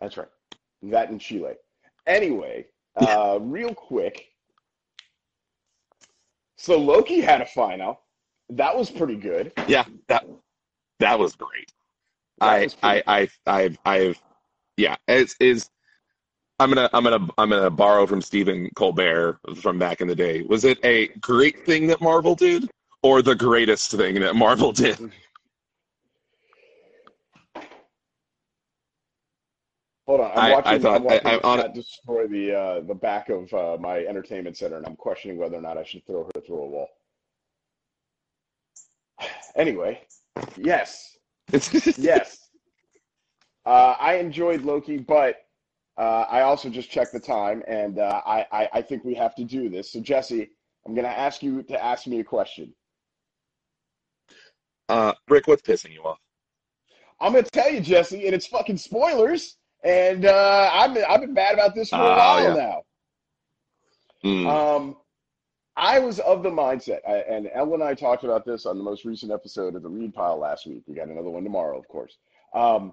that's right. That in Chile. Anyway, uh, real quick. So Loki had a final. That was pretty good. Yeah, that that was great. That I, I, I, I've, I've, yeah, it's is. I'm gonna, I'm gonna, I'm gonna borrow from Stephen Colbert from back in the day. Was it a great thing that Marvel did, or the greatest thing that Marvel did? Hold on, I'm I- I watching. thought- I'm watching I- I- on- destroy the uh, the back of uh, my entertainment center, and I'm questioning whether or not I should throw her through a wall. Anyway, yes, yes, uh, I enjoyed Loki, but uh, I also just checked the time, and uh, I, I I think we have to do this. So Jesse, I'm gonna ask you to ask me a question. uh, Rick, what's pissing you off? I'm gonna tell you, Jesse, and it's fucking spoilers. And uh, I've been I've been mad about this for a Oh, while yeah. now. Mm, Um, I was of the mindset, I, and Ellen and I talked about this on the most recent episode of the Read Pile last week. We got another one tomorrow, of course. Um,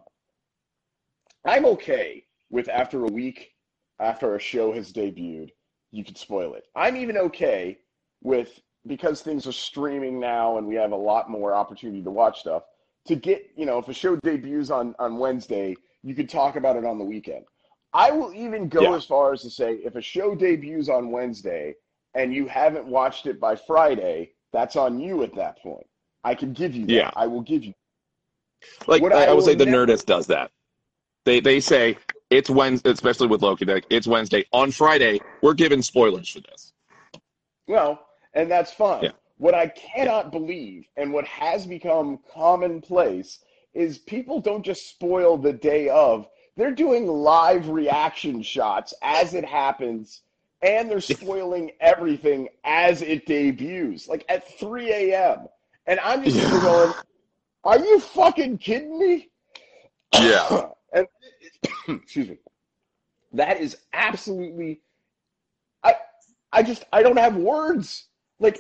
I'm okay with after a week, after a show has debuted, you can spoil it. I'm even okay with because things are streaming now and we have a lot more opportunity to watch stuff. To get, you know, if a show debuts on on Wednesday, you could talk about it on the weekend. I will even go Yeah. as far as to say if a show debuts on Wednesday and you haven't watched it by Friday, that's on you at that point. I can give you that. Yeah. I will give you. like what I, I would say, the never- Nerdist does that. They, they say it's Wednesday, especially with Loki. Like it's Wednesday. On Friday, we're giving spoilers for this. Well, and that's fine. Yeah. What I cannot believe and what has become commonplace is people don't just spoil the day of. They're doing live reaction shots as it happens, and they're spoiling everything as it debuts, like at 3 a.m. And I'm just there going, Are you fucking kidding me? Yeah. and excuse me. That is absolutely I I just I don't have words. Like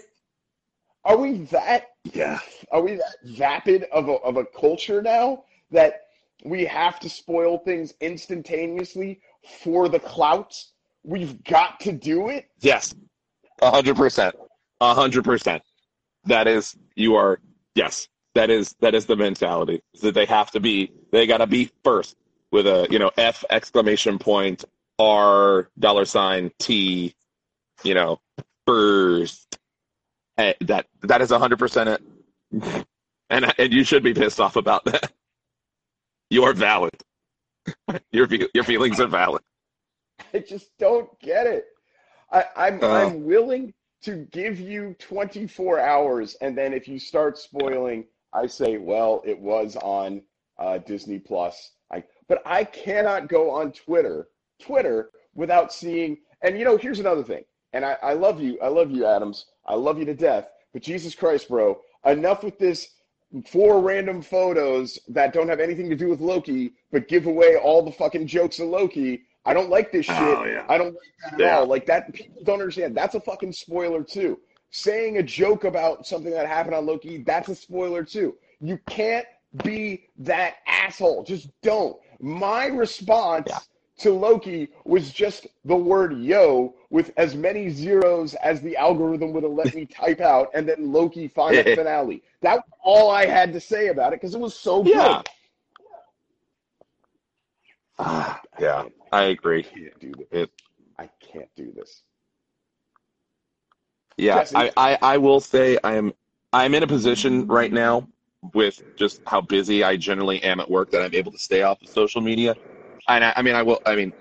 are we that Yeah. are we that vapid of a of a culture now that we have to spoil things instantaneously for the clout? We've got to do it. Yes, a hundred percent, a hundred percent. That is, you are yes. That is that is the mentality. Is that they have to be. They got to be first with a you know F exclamation point R dollar sign T, you know first. That that is a hundred percent it. And and you should be pissed off about that. You are valid. Your fe- your feelings are valid. I just don't get it. I, I'm Uh. I'm willing to give you 24 hours, and then if you start spoiling, I say, well, it was on uh, Disney Plus. I but I cannot go on Twitter Twitter without seeing. And you know, here's another thing. And I, I love you. I love you, Adams. I love you to death. But Jesus Christ, bro, enough with this four random photos that don't have anything to do with Loki, but give away all the fucking jokes of Loki. I don't like this oh, shit. Oh, yeah. I don't like that at Yeah. all. Like that, people don't understand. That's a fucking spoiler too. Saying a joke about something that happened on Loki, that's a spoiler too. You can't be that asshole. Just don't. My response Yeah. To Loki was just the word yo with as many zeros as the algorithm would have let me type out, and then Loki final finale. That was all I had to say about it because it was so good. Yeah. Ah, yeah, I agree. I can't do this. It- I can't do this. Yeah, Jesse? I, I, I will say I am I'm in a position right now with just how busy I generally am at work that I'm able to stay off of social media. And I, I mean I will I mean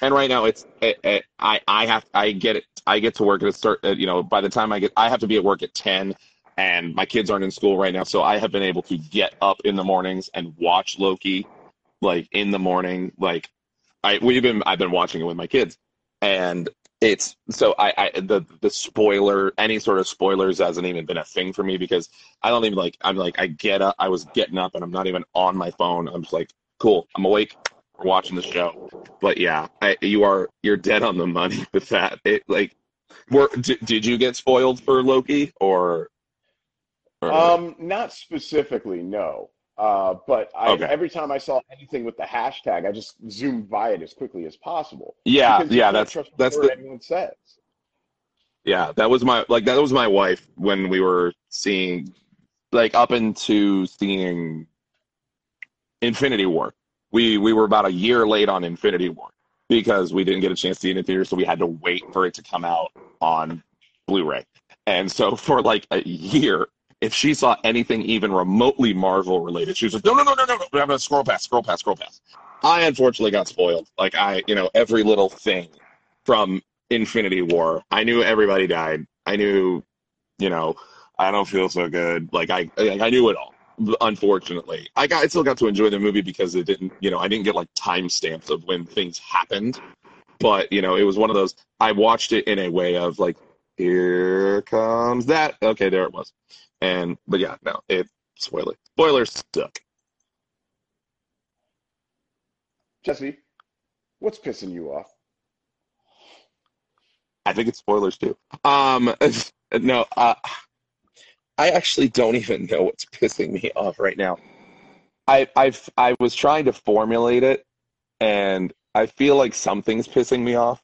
and right now it's it, it, I I have I get it I get to work at a start at, uh, you know by the time I get I have to be at work at 10 and my kids aren't in school right now. So I have been able to get up in the mornings and watch Loki like in the morning like I we've been I've been watching it with my kids. And it's so I, I the the spoiler any sort of spoilers hasn't even been a thing for me because I don't even like I'm like I get up I was getting up and I'm not even on my phone. I'm just like cool I'm awake watching the show but yeah I, you are you're dead on the money with that it like were did, did you get spoiled for Loki or, or Um, not specifically, no. Uh, but I, Okay. every time I saw anything with the hashtag, I just zoomed by it as quickly as possible. yeah yeah that's trust that's the anyone says. Yeah, that was my like that was my wife when we were seeing like up into seeing Infinity War. We we were about a year late on Infinity War because we didn't get a chance to see it in theater, so we had to wait for it to come out on Blu-ray. And so for like a year, if she saw anything even remotely Marvel related, she was like, no, no, no, no, no, no, I'm gonna scroll past, scroll past, scroll past. I unfortunately got spoiled. Like I, you know, every little thing from Infinity War. I knew everybody died. I knew, you know, I don't feel so good. Like I, like I knew it all. Unfortunately, I got, I still got to enjoy the movie because it didn't, you know, I didn't get like timestamps of when things happened. But you know, it was one of those. I watched it in a way of like, here comes that. Okay, there it was. And but yeah, no, it spoiler spoilers suck. Jesse, what's pissing you off? I think it's spoilers too. Um, no, uh, I actually don't even know what's pissing me off right now. I I've I was trying to formulate it, and I feel like something's pissing me off,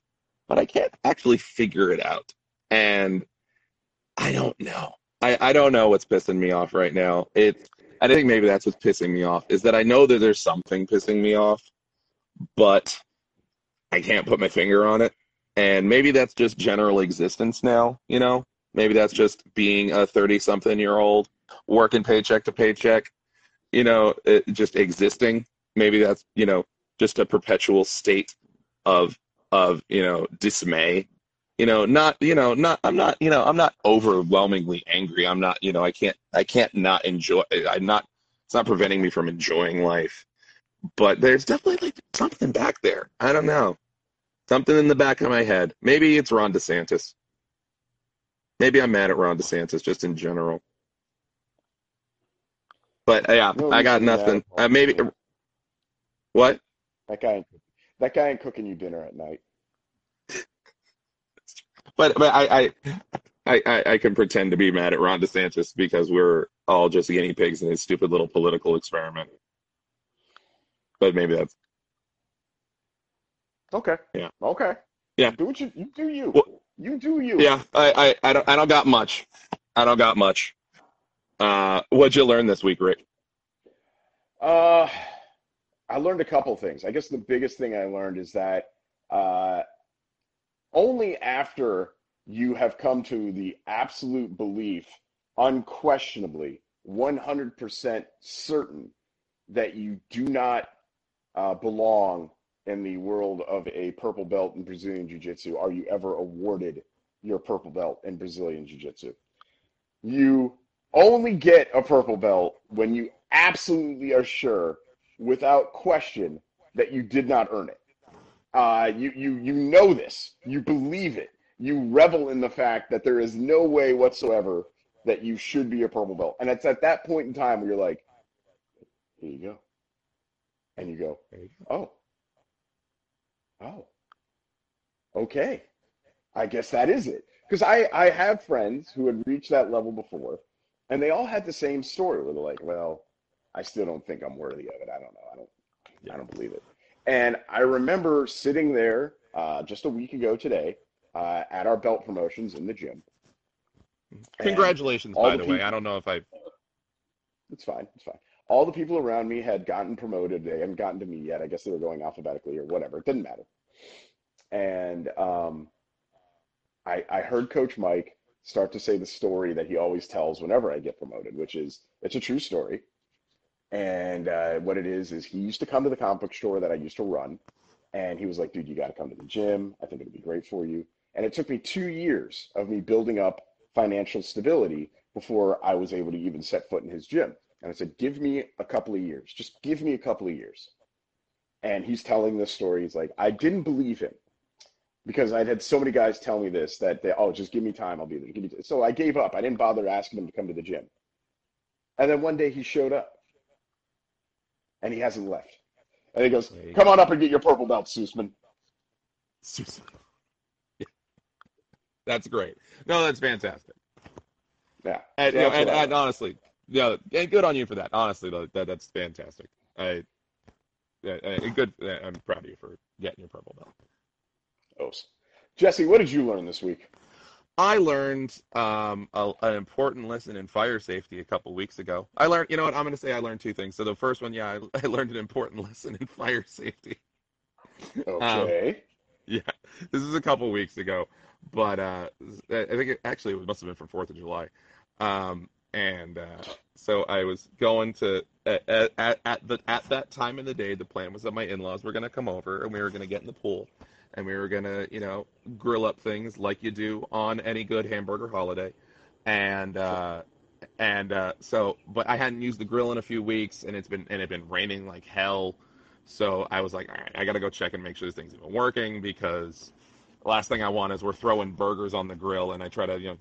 but I can't actually figure it out. And I don't know. I I don't know what's pissing me off right now. It's I think maybe that's what's pissing me off is that I know that there's something pissing me off, but I can't put my finger on it. And maybe that's just general existence now, you know? Maybe that's just being a 30 something year old working paycheck to paycheck, you know, it, just existing. Maybe that's, you know, just a perpetual state of, of, you know, dismay. You know, not, you know, not, I'm not, you know, I'm not overwhelmingly angry. I'm not, you know, I can't, I can't not enjoy, I'm not, it's not preventing me from enjoying life. But there's definitely like something back there. I don't know. Something in the back of my head. Maybe it's Ron DeSantis. Maybe I'm mad at Ron DeSantis just in general. But uh, yeah, No I got to be mad nothing. Uh, maybe what? That guy, that guy ain't cooking you dinner at night. But but I I, I I I can pretend to be mad at Ron DeSantis because we're all just guinea pigs in his stupid little political experiment. But maybe that's Okay. Yeah. Okay. Yeah. Do what you you do you. Well, you do you. yeah. I, I I don't I don't got much. I don't got much. Uh, what'd you learn this week, Rick? Uh, I learned a couple things. I guess the biggest thing I learned is that uh, only after you have come to the absolute belief, unquestionably, 100% certain that you do not uh, belong in the world of a purple belt in Brazilian Jiu Jitsu are you ever awarded your purple belt in Brazilian Jiu Jitsu. You only get a purple belt when you absolutely are sure, without question, that you did not earn it. Uh, you you you know this. You believe it. You revel in the fact that there is no way whatsoever that you should be a purple belt. And it's at that point in time where you're like, here you go. And you go, oh, oh, okay. I guess that is it. Because I, I have friends who had reached that level before, and they all had the same story where they're like, well, I still don't think I'm worthy of it. I don't know. I don't, I don't believe it. And I remember sitting there uh, just a week ago today uh, at our belt promotions in the gym. Congratulations, by the way. I don't know if I. It's fine. It's fine. All the people around me had gotten promoted. They hadn't gotten to me yet. I guess they were going alphabetically or whatever. It didn't matter. And um, I, I heard Coach Mike start to say the story that he always tells whenever I get promoted, which is it's a true story. And uh, what it is is he used to come to the comic book store that I used to run, and he was like, "Dude, you got to come to the gym. I think it'd be great for you." And it took me two years of me building up financial stability before I was able to even set foot in his gym. And I said, "Give me a couple of years. Just give me a couple of years." And he's telling this story. He's like, "I didn't believe him." Because I'd had so many guys tell me this that they, oh, just give me time, I'll be there. Give me t-" So I gave up. I didn't bother asking him to come to the gym. And then one day he showed up and he hasn't left. And he goes, Come go. on up and get your purple belt, Sussman. Yeah. That's great. No, that's fantastic. Yeah. And, you know, and, and honestly, yeah, and good on you for that. Honestly, though, that that's fantastic. I, yeah, uh, good. uh, I'm proud of you for getting your purple belt. Os. Jesse, what did you learn this week? I learned um, a, an important lesson in fire safety a couple weeks ago. I learned, you know what? I'm going to say I learned two things. So the first one, yeah, I, I learned an important lesson in fire safety. Okay. Yeah, this is a couple weeks ago, but uh, I I think it actually it must have been for Fourth of July, um, and uh, so I was going to at, at at the at that time in the day. The plan was that my in-laws were going to come over and we were going to get in the pool, and we were going to you know grill up things like you do on any good hamburger holiday, and uh, and uh, so but I hadn't used the grill in a few weeks, and it's been and it been raining like hell. So I was like, all right, I got to go check and make sure this thing's even working because the last thing I want is we're throwing burgers on the grill and I try to, you know,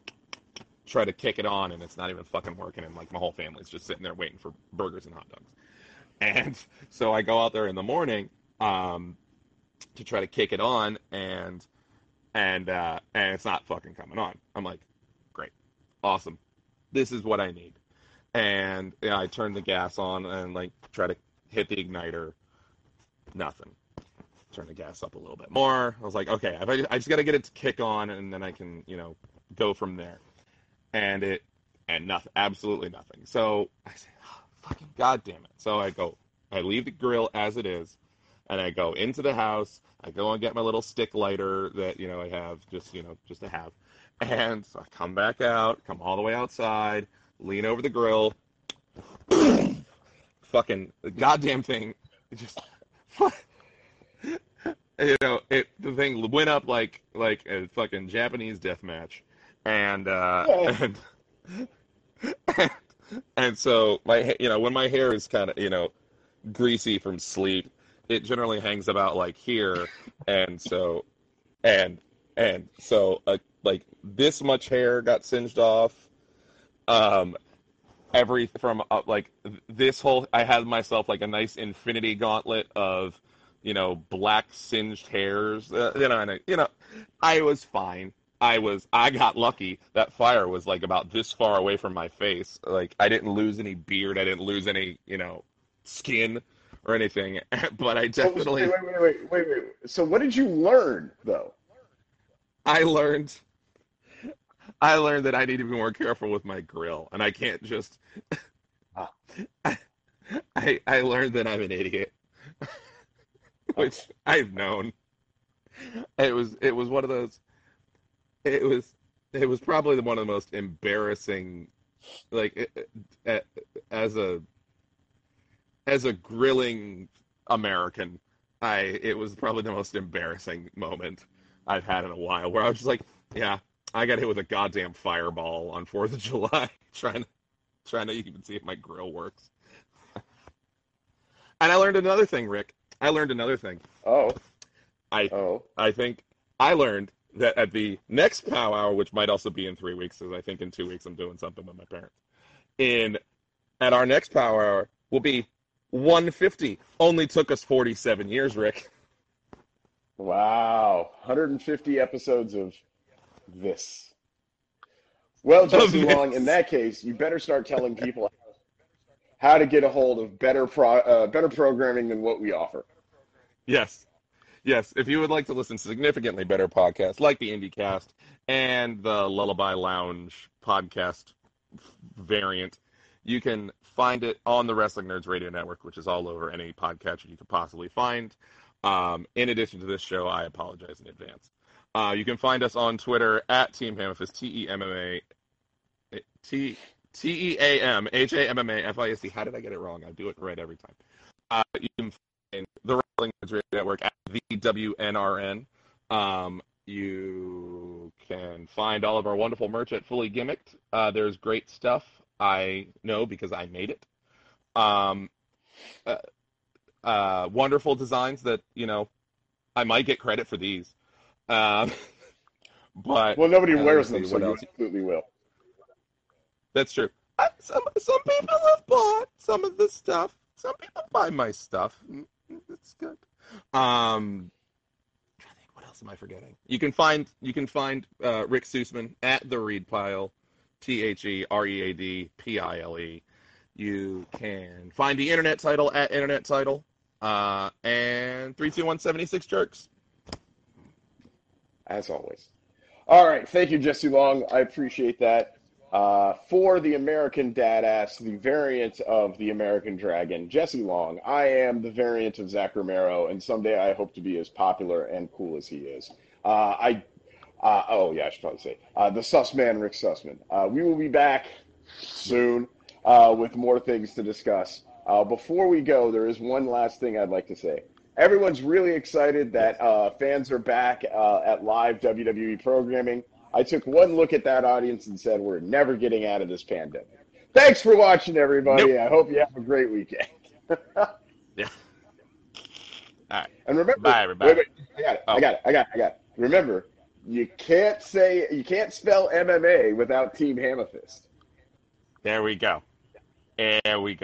try to kick it on and it's not even fucking working and like my whole family's just sitting there waiting for burgers and hot dogs. And so I go out there in the morning um, to try to kick it on and and uh, and it's not fucking coming on. I'm like, great, awesome, this is what I need. And yeah, I turn the gas on and like try to hit the igniter nothing. Turn the gas up a little bit more. I was like, okay, I I just got to get it to kick on, and then I can, you know, go from there. And it, and nothing, absolutely nothing. So I say, oh, fucking goddamn it. So I go, I leave the grill as it is, and I go into the house. I go and get my little stick lighter that you know I have, just you know, just to have. And so I come back out, come all the way outside, lean over the grill. fucking the goddamn thing, just you know, it the thing went up like like a fucking Japanese death match, and uh, Yeah. and, and so my you know when my hair is kind of you know greasy from sleep, it generally hangs about like here, and so and and so uh, like this much hair got singed off. Um, every from uh, like this whole I had myself like a nice infinity gauntlet of you know black singed hairs uh, you know and I, you know I was fine I was I got lucky that fire was like about this far away from my face like I didn't lose any beard I didn't lose any you know skin or anything but I definitely wait, wait, wait, wait, wait. So what did you learn though? I learned I learned that I need to be more careful with my grill and I can't just Ah. I I learned that I'm an idiot. Which I've known. It was it was one of those it was it was probably one of the most embarrassing like it- it- as a as a grilling American I it was probably the most embarrassing moment I've had in a while where I was just like, yeah, I got hit with a goddamn fireball on Fourth of July trying to trying to even see if my grill works. and I learned another thing, Rick. I learned another thing. Oh, I Oh, I think I learned that at the next pow hour, which might also be in three weeks, because I think in two weeks I'm doing something with my parents. In at our next powwow will be 150. Only took us 47 years, Rick. wow. 150 episodes of this. Well, Jesse. Long, in that case, you better start telling people how to get a hold of better pro, uh, better programming than what we offer. Yes. Yes. If you would like to listen to significantly better podcasts like the IndieCast and the Lullaby Lounge podcast variant, you can find it on the Wrestling Nerds Radio Network, which is all over any podcatcher you could possibly find. Um, in addition to this show, I apologize in advance. Uh, you can find us on Twitter at Team Hammerfist, T E M M A T T E A M H A M M A F I S T. How did I get it wrong? I do it right every time. Uh, you can find the Radio Network at the WNRN. Um, you can find all of our wonderful merch at Fully Gimmicked. Uh, there's great stuff. I know because I made it. Um, uh, uh, wonderful designs that you know I might get credit for these. Um, but Well, nobody wears them, so you absolutely will. That's true. Uh, Some some people have bought some of the stuff. Some people buy my stuff. It's good. Um, trying to think, what else am I forgetting? You can find you can find uh, Rick Sussman at the Read Pile, T H E R E A D P I L E. You can find the internet title at internet title, uh, and three two one seventy six jerks. as always. All right, thank you, Jesse Long. I appreciate that. Uh, for the American Dadass, the variant of the American Dragon, Jesse Long. I am the variant of Zach Romero, and someday I hope to be as popular and cool as he is. Uh, I, uh, oh yeah, I should probably say uh, the Sussman, Rick Sussman. Uh, we will be back soon uh, with more things to discuss. Before we go, there is one last thing I'd like to say. Everyone's really excited that fans are back at live WWE programming. I took one look at that audience and said, "We're never getting out of this pandemic." Thanks for watching, everybody. I hope you have a great weekend. Yeah. All right. And remember, Bye, everybody. Wait, wait, I got it. Oh. I got it. I got it. I got it. Remember, you can't say you can't spell MMA without Team Hammerfist. There we go. There we go.